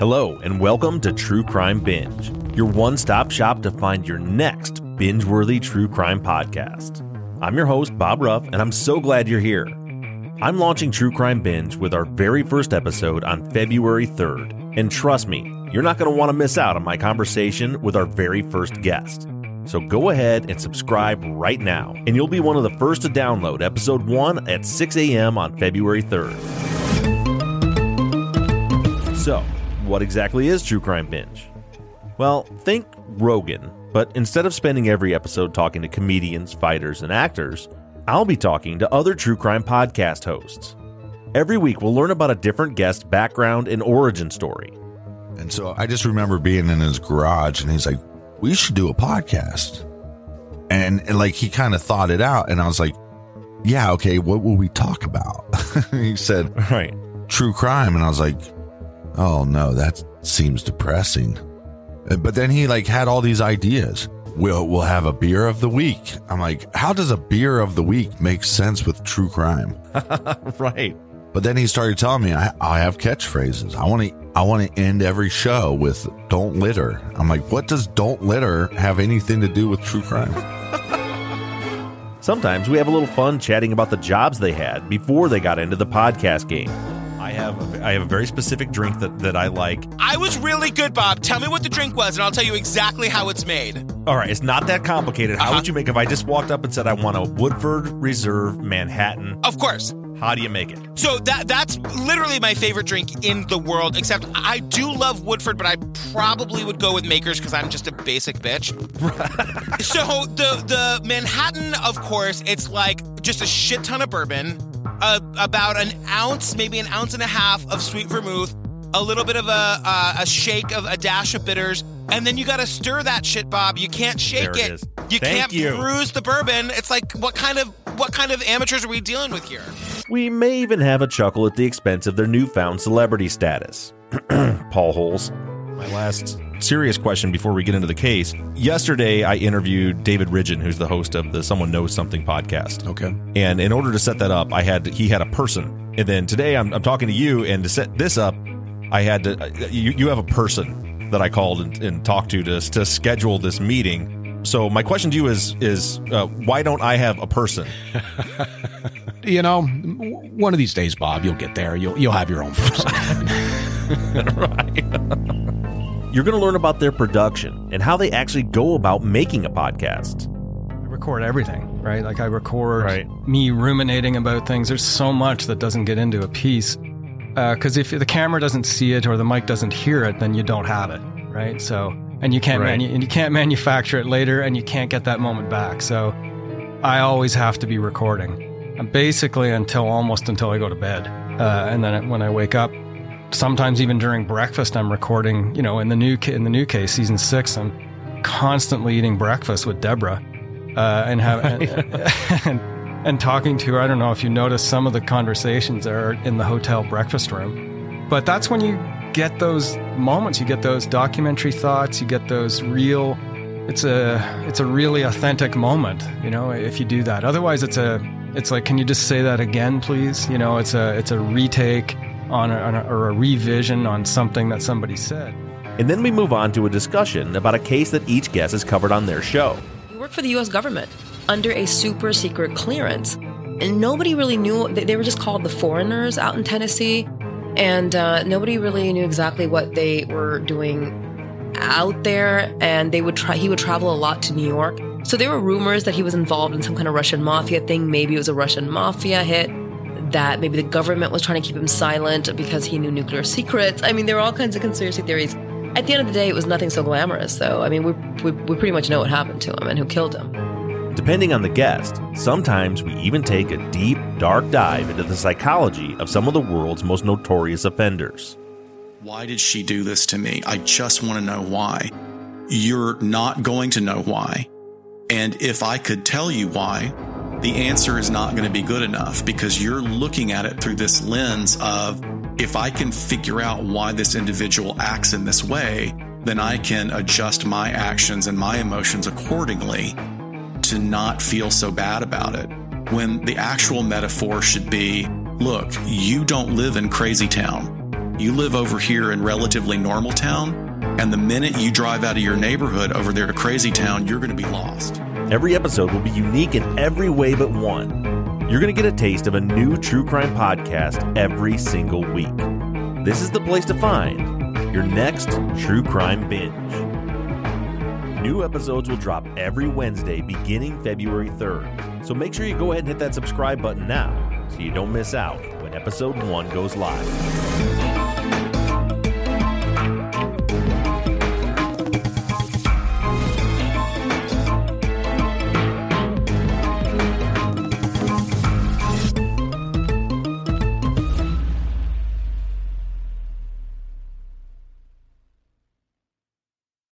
Hello, and welcome to True Crime Binge, your one stop shop to find your next binge worthy true crime podcast. I'm your host, Bob Ruff, and I'm so glad you're here. I'm launching True Crime Binge with our very first episode on February 3rd, and trust me, you're not going to want to miss out on my conversation with our very first guest. So go ahead and subscribe right now, and you'll be one of the first to download episode 1 at 6 a.m. on February 3rd. So, what exactly is True Crime Binge? Well, think Rogan, but instead of spending every episode talking to comedians, fighters, and actors, I'll be talking to other true crime podcast hosts. Every week, we'll learn about a different guest's background and origin story. And so I just remember being in his garage and he's like, we should do a podcast. And, and like he kind of thought it out. And I was like, yeah, okay, what will we talk about? he said, Right. true crime. And I was like, oh no, that seems depressing. Uh, But then he like had all these ideas. We'll, we'll have a beer of the week. I'm like, how does a beer of the week make sense with true crime? right. But then he started telling me I, I have catchphrases. I want to I want to end every show with "Don't litter." I'm like, what does "Don't litter" have anything to do with true crime? Sometimes we have a little fun chatting about the jobs they had before they got into the podcast game. I have a, I have a very specific drink that, that I like. I was really good, Bob. Tell me what the drink was, and I'll tell you exactly how it's made. All right, it's not that complicated. How Uh-huh. would you make if I just walked up and said I want a Woodford Reserve Manhattan? Of course. How do you make it? So that that's literally my favorite drink in the world. Except I do love Woodford, but I probably would go with Makers because I'm just a basic bitch. so the the Manhattan, of course, it's like just a shit ton of bourbon, uh, about an ounce, maybe an ounce and a half of sweet vermouth, a little bit of a uh, a shake of a dash of bitters, and then you got to stir that shit, Bob. You can't shake There it. You Thank can't you. bruise the bourbon. It's like what kind of what kind of amateurs are we dealing with here? We may even have a chuckle at the expense of their newfound celebrity status. Paul Holes. My last serious question before we get into the case. Yesterday, I interviewed David Ridgen, who's the host of the Someone Knows Something podcast. Okay. And in order to set that up, I had he had a person, and then today I'm, I'm talking to you, and to set this up, I had to. You, you have a person that I called and, and talked to to to schedule this meeting. So my question to you is is uh, why don't I have a person? you know, one of these days, Bob, you'll get there. You'll you'll have your own person. You're going to learn about their production and how they actually go about making a podcast. I record everything, right? Like I record Right. me ruminating about things. There's so much that doesn't get into a piece. Because if the camera doesn't see it or the mic doesn't hear it, then you don't have it, right? So, and you can't Right. manu- and you can't manufacture it later, and you can't get that moment back. So, I always have to be recording, and basically until almost until I go to bed, uh, and then when I wake up, sometimes even during breakfast, I'm recording. You know, in the new in the new case, season six, I'm constantly eating breakfast with Deborah, uh, and have and, and talking to her. I don't know if you notice some of the conversations are in the hotel breakfast room, but that's when you get those moments. You get those documentary thoughts. You get those real. It's a it's a really authentic moment, you know. If you do that, otherwise it's a it's like, can you just say that again, please? You know, it's a it's a retake on, a, on a, or a revision on something that somebody said. And then we move on to a discussion about a case that each guest has covered on their show. He worked for the US government under a super secret clearance. And nobody really knew, they, they were just called the foreigners out in Tennessee. And uh, nobody really knew exactly what they were doing out there. And they would try, he would travel a lot to New York. So there were rumors that he was involved in some kind of Russian mafia thing. Maybe it was a Russian mafia hit. That maybe the government was trying to keep him silent because he knew nuclear secrets. I mean, there were all kinds of conspiracy theories. At the end of the day, it was nothing so glamorous, though. I mean, we, we, we pretty much know what happened to him and who killed him. Depending on the guest, sometimes we even take a deep, dark dive into the psychology of some of the world's most notorious offenders. Why did she do this to me? I just want to know why. You're not going to know why. And if I could tell you why, the answer is not going to be good enough because you're looking at it through this lens of if I can figure out why this individual acts in this way, then I can adjust my actions and my emotions accordingly to not feel so bad about it. When the actual metaphor should be look, you don't live in crazy town. You live over here in relatively normal town, and the minute you drive out of your neighborhood over there to crazy town, you're going to be lost. Every episode will be unique in every way but one. You're going to get a taste of a new true crime podcast every single week. This is the place to find your next true crime binge. New episodes will drop every Wednesday beginning February 3rd. So make sure you go ahead and hit that subscribe button now so you don't miss out when episode 1 goes live.